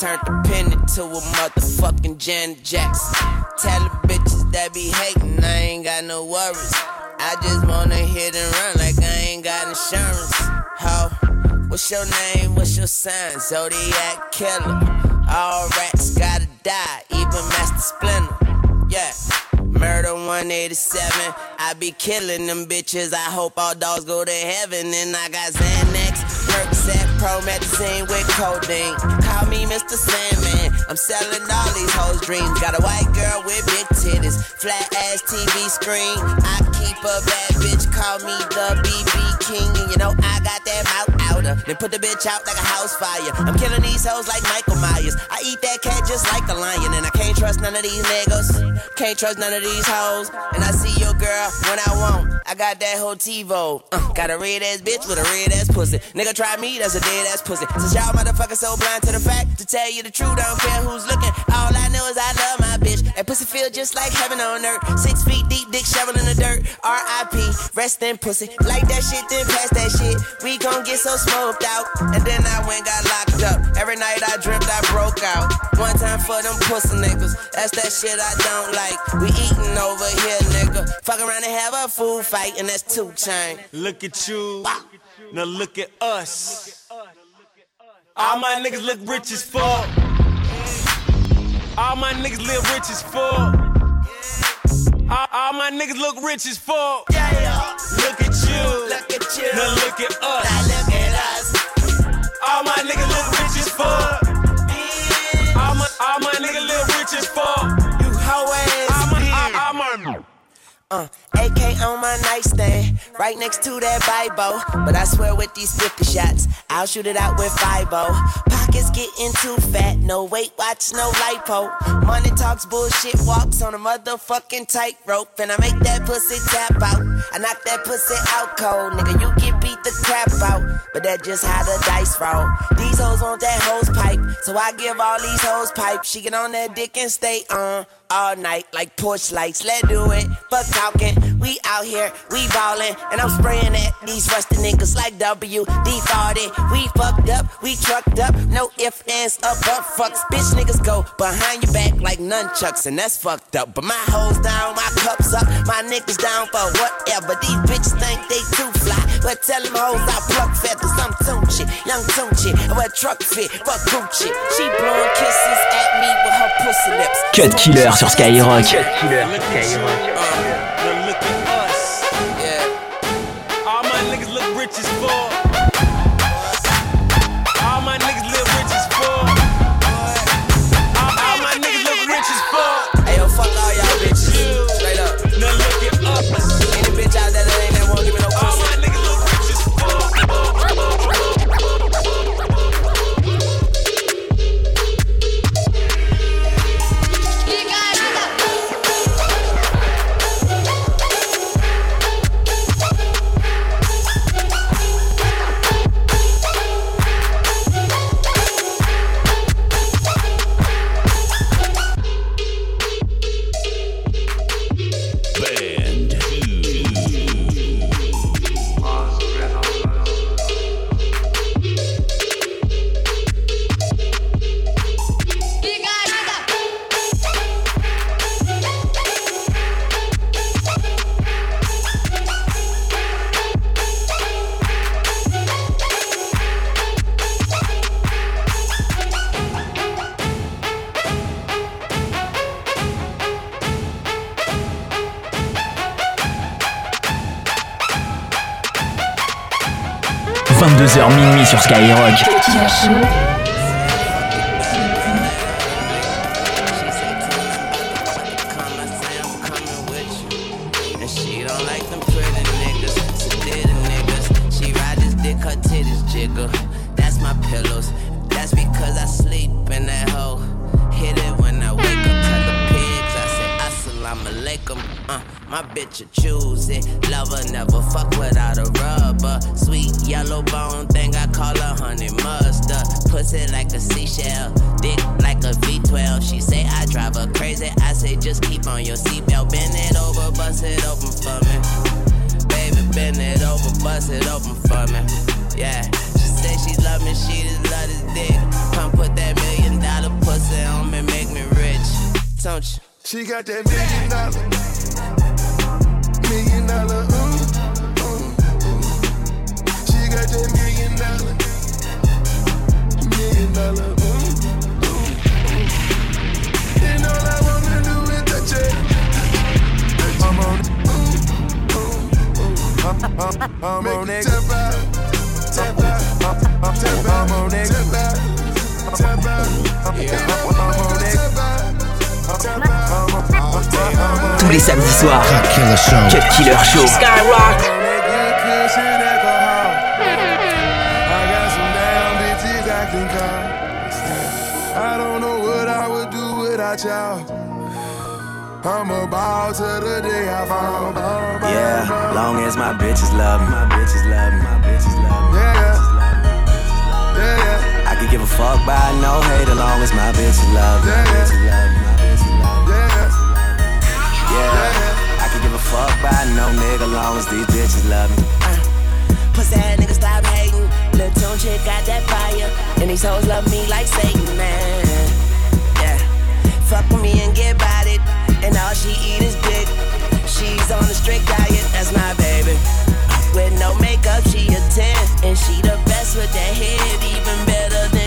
turned the pen into a motherfucking Janet Jackson. Tell the bitches that be hating, I ain't got no worries. I just wanna hit and run like I ain't got insurance. Ho, what's your name? What's your sign? Zodiac killer. All rats gotta die, even Master Splinter. Yeah. Murder 187. I be killing them bitches. I hope all dogs go to heaven. And I got Xanax, Promethazine with codeine. Call me Mr. Sandman. I'm selling all these hoes' dreams. Got a white girl with big titties, flat ass TV screen. I keep a bad bitch. Call me the BB King. And you know I got that mouth outer. Then put the bitch out like a house fire. I'm killing these hoes like Michael Myers. I eat that cat just like a lion. And I can't trust none of these niggas. Can't trust none of these hoes. And I see your girl when I want. I got that whole TiVo. Uh, got a red ass bitch with a red ass pussy. Nigga try me, that's a dead ass pussy. Since y'all motherfuckers so blind to the fact, to tell you the truth, I don't care who's looking. All I know is I love my bitch. That pussy feel just like heaven on earth. Six feet deep, dick shovel in the dirt. R.I.P. Rest in pussy. Like that shit, then pass that shit. We gon' get so smoked out. And then I went got locked up. Every night I dreamt I broke out. One time for them pussy niggas. That's that shit I don't like. We eatin' over here, nigga. Fuck around and have a food fight, and that's two chain. Look at you. Now look at us. All my niggas look rich as fuck. All my niggas live rich as fuck. All, all my niggas look rich as fuck. Yeah, Look at you. look at. Now look at us. Now look at us. All my niggas look rich as fuck. All my, all my niggas live rich as fuck. You hoe ass All my, bitch. all, all my, Uh, AK on my nightstand, right next to that Bible. But I swear with these 50 shots, I'll shoot it out with Fibo. Pockets getting too fat, no weight watch, no lipo. Money talks bullshit, walks on a motherfucking tightrope. And I make that pussy tap out. I knock that pussy out cold, nigga. You get beat the crap out, but that's just how the dice roll. These hoes want that hose pipe, so I give all these hoes pipe. She get on that dick and stay on all night like porch lights. Let's do it. Fuck talking, we out here, we ballin', and I'm spraying at these rusty niggas like WD 40. We fucked up, we trucked up, no ifs, ands, up, but fucks. Bitch niggas go behind your back like nunchucks, and that's fucked up. But my hoes down, my cups up, my niggas down for whatever. These bitches think they too fly, but tell them hoes I pluck feathers. I'm Tunechi, young Tunechi, I wear Trukfit, fuck Gucci. She blowing kisses at me with her pussy lips. Cut Killer sur Skyrock. Look at you. Now look at us. Yeah. All my niggas look rich as fuck. Sur Skyrock. Uh, my bitch a choose it. Lover never fuck without a rubber. Sweet yellow bone thing, I call her honey mustard. Pussy like a seashell, dick like a V12. She say I drive her crazy. I say just keep on your seatbelt. Bend it over, bust it open for me. Baby, bend it over, bust it open for me. Yeah. She say she just love this dick. Come put that million dollar pussy on me, make me rich. Don't you? She got that million dollar, million dollar, ooh, ooh, ooh. She got that million dollar, million dollar, ooh, ooh, ooh. And all I wanna do is touch it. I'm on, ooh, ooh, ooh. I'm, I'm, I'm on that. Tap out, tap out, Tous les samedis soirs. Cut Killer Show. Cut Killer Show. Skyrock. I don't know what I would do without y'all. I'm about to the day I found. Yeah, long as my bitches love me, my bitches love me, my bitches love me. Yeah, yeah, yeah, I could give a fuck by no hate, as long as my bitches love me, my Yeah. Yeah. I could give a fuck by no nigga, long as these bitches love me. Uh, pussy ass nigga stop hating. Lil' Tunechi got that fire. And these hoes love me like Satan, man. Yeah. Fuck with me and get about it. And all she eat is dick. She's on a strict diet, that's my baby. With no makeup, she a 10. And she the best with that head, even better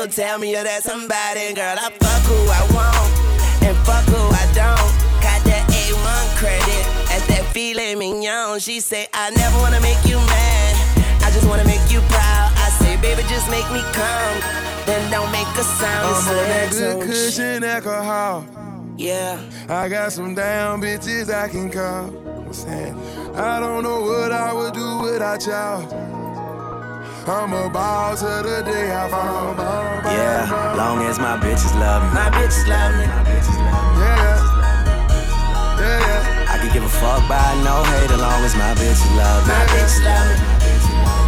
So tell me you're that somebody. Girl, I fuck who I want. And fuck who I don't. Got that A1 credit. At that filet mignon. She say, I never wanna make you mad. I just wanna make you proud. I say, baby, just make me come. Then don't make a sound. I'm on that good cushion alcohol. Yeah. I got some damn bitches I can call. I don't know what I would do without y'all. I'm about to the day I found. Yeah, long as my bitches love me, My bitches love me. my bitches love me. Yeah, yeah, yeah. I can give a fuck by no hate, as long as my bitches love me. My bitches love me.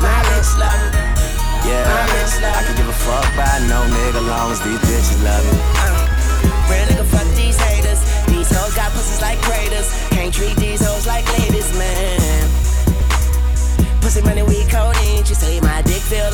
My bitches love me. Yeah, My bitches love I can give a fuck by no nigga, long as these bitches love me. Uh, real nigga, fuck these haters. These hoes got pussies like craters. Can't treat these hoes like ladies, man. Pussy money, we codeine. She say my dick feel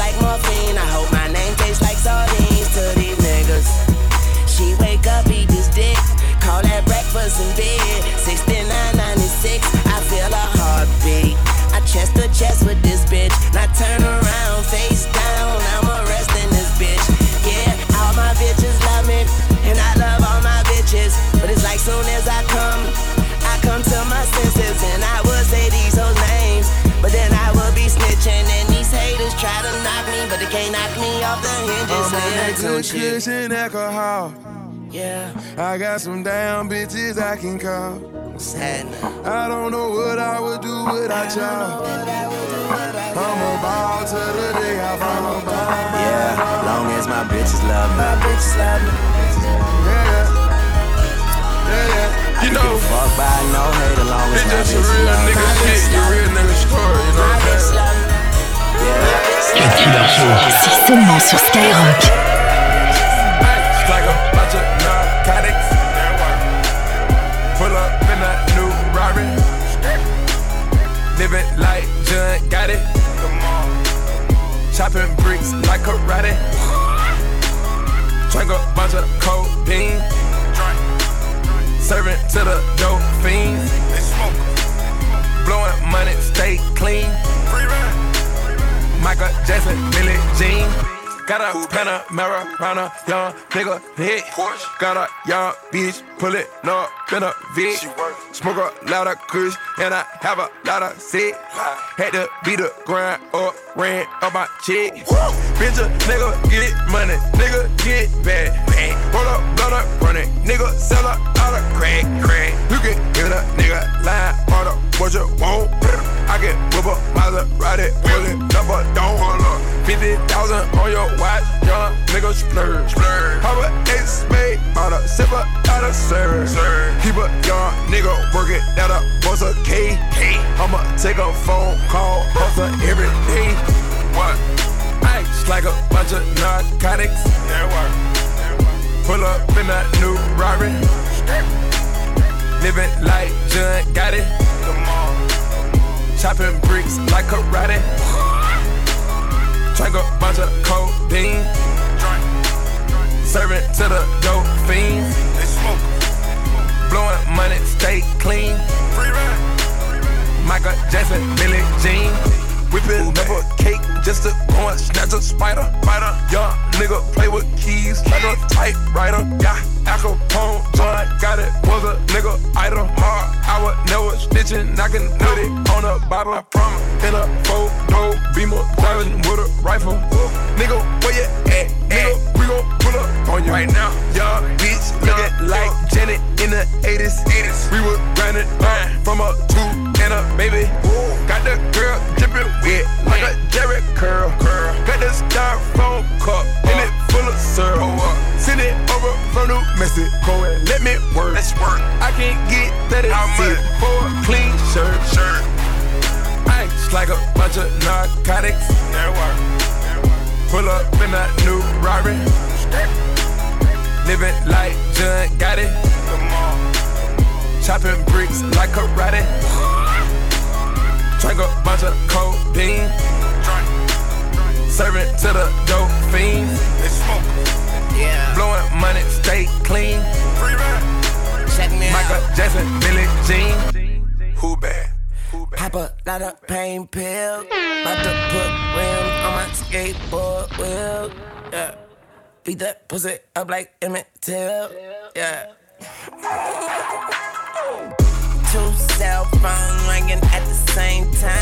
off the hinges. I'm on Lil' that Tune good shit. cushion alcohol. Yeah, I got some damn bitches I can call. sad. I don't know what I would do without y'all. I'm about to the day I found. Yeah, long as my bitches love me. My bitches love me. Yeah, yeah, yeah. I You could know, give a fuck by no hate, as long as it's my just a bitches real love me. nigga shit, your real nigga story, you know what I'm saying? Cut Killer seulement sur Skyrock. Got a Panamera round a young nigga hit. Got a young bitch, pull it up in a Vic. Smoke a lot of kush, and I have a lot of sick. Had to beat the grind up, ran up my chick. Bitch, a nigga get money, nigga get bad. Roll up, blood up, run it, nigga sell a lot of crack, crack. You can hit a nigga line, order what you want. I can whip up Maserati, pull it up don't pull up. 50,000 on your watch, young nigga splurge. splurge. How a ace made, out a sipper, out of service. Keep a young nigga working at a boss a K. I'ma take a phone call, hustle every day. What? Ice like a bunch of narcotics. Pull up in that new Rari. Living like John Gotti. Chopping bricks like karate. Drink a bunch of codeine. Serving to the dope fiends. They smoke. Blowing money, stay clean. Free. Michael Jackson, Billie Jean. Whipping up a cake just to go and snatch a spider. Spider. Young nigga play with keys like a typewriter. Yeah. Al Capone joint, got it, was a nigga idol. Hard, I was never snitching, I can put it on a Bible. I promise. In a photo, beamer, driving with a rifle. Nigga, where you at? Nigga, we gon' pull up on you right now. Young bitch, looking like Janet in the 80s. 80s. We was grinding uh, from a two and a baby. The dripping wet like a Jheri curl. Got the styrofoam cup and it full of syrup. Send it over from New Mexico and let me work. Let's work. I can't get 30 cents for a clean shirt. Shirt. Ice like a bunch of narcotics. There work. Pull up in that new Rari. Living like John Gotti. Chopping bricks like karate. To the dope fiends. They smoke. Yeah. Blowing money, stay clean. Free ride. Check me Michael out. Jackson, Billie Jean. Who bad? Who bad? Pop a lot of pain pills. About to put rims on my skateboard wheel. Yeah. Beat that pussy up like Emmett Till. Yeah. Two cell phones ringing at the same time.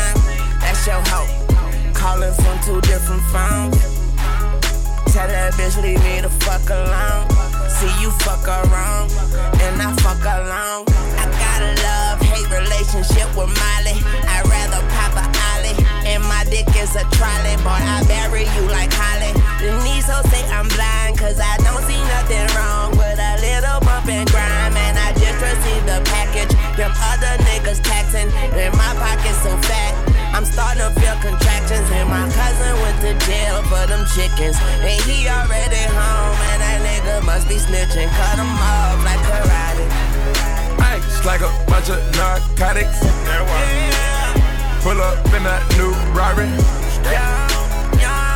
Bitch leave me the fuck alone. See you fuck around, and I fuck along. I got a love hate relationship with Molly. I'd rather pop a ollie, and my dick is a trolley. Boy, I bury you like Holly. Denise so say I'm blind, cause I don't see nothing wrong with a little bump and grime. And I just received the package. Them other niggas taxing, and my pocket's so fat. I'm starting to feel chickens. And he already home, and that nigga must be snitching. Cut him off like karate. Ice like a bunch of narcotics. There work. Pull up in that new Rari.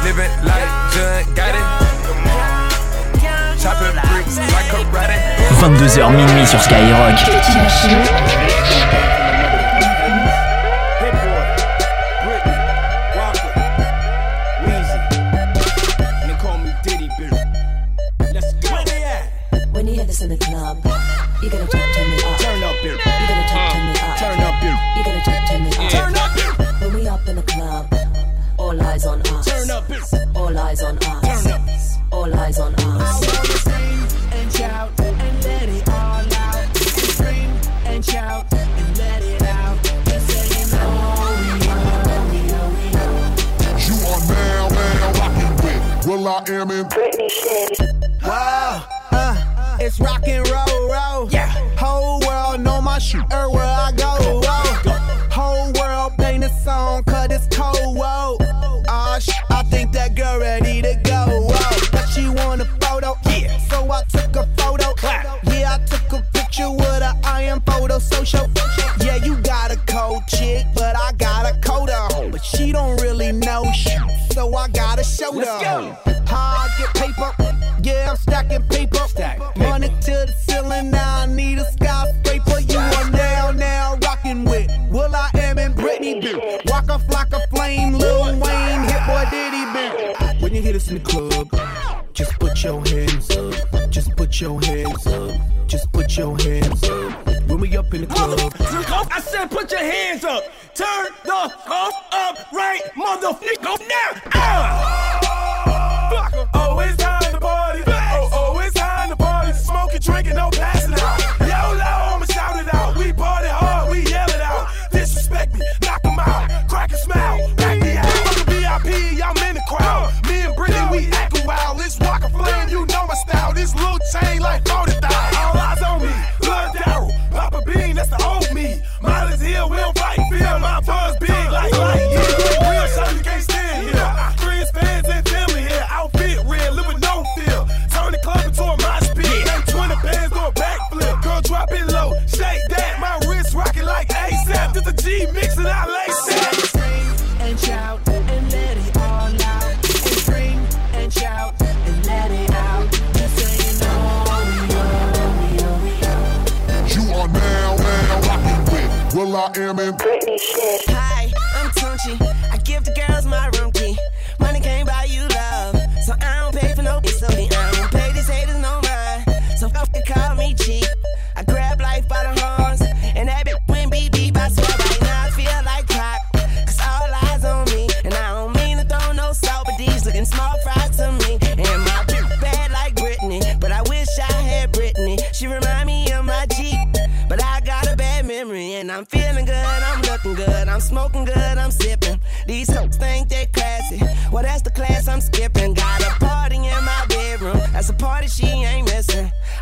Living like John Gotti. Chopping bricks like karate. 22h minuit sur Skyrock. In the club, you gotta turn, turn me up. Turn up, bitch. You gotta turn, turn me up. Turn up, bitch. You gotta turn, turn me up. Turn up, bitch. When we up in the club, all eyes on us. Turn up, bitch. All eyes on us. Turn up. All eyes on us. and shout and let it all out. Scream and shout and let it out. Just saying, we know, we know, we know. You are now, now rocking with will.i.am in Britney Wow, uh, it's rock and roll, roll. Yeah. Whole world know my shit everywhere I go. Whoa. Whole world playing this song cause it's cold, whoa. Ah, sh- I think that girl ready to go, whoa. But she want a photo, yeah. So I took a photo. Yeah, I took a picture with a I am photo social. Yeah, you got a cold chick, but I got a coat on. But she don't really know shit, so I gotta show her. In the club, just put your hands up. Just put your hands up. Just put your hands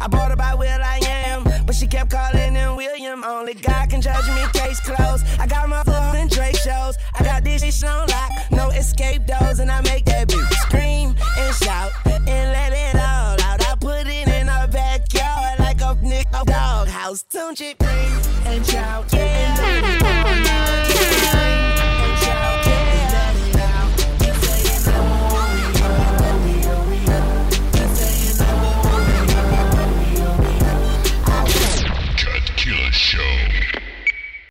bought her by will.i.am, but she kept calling him William. Only God can judge me, case closed. I got my foot in Drake shows. I got this shit on lock, no escape doors, and I make that bitch scream and shout and let it all out. I put it in her backyard like a Nick doghouse. Don't you scream and shout? Yeah.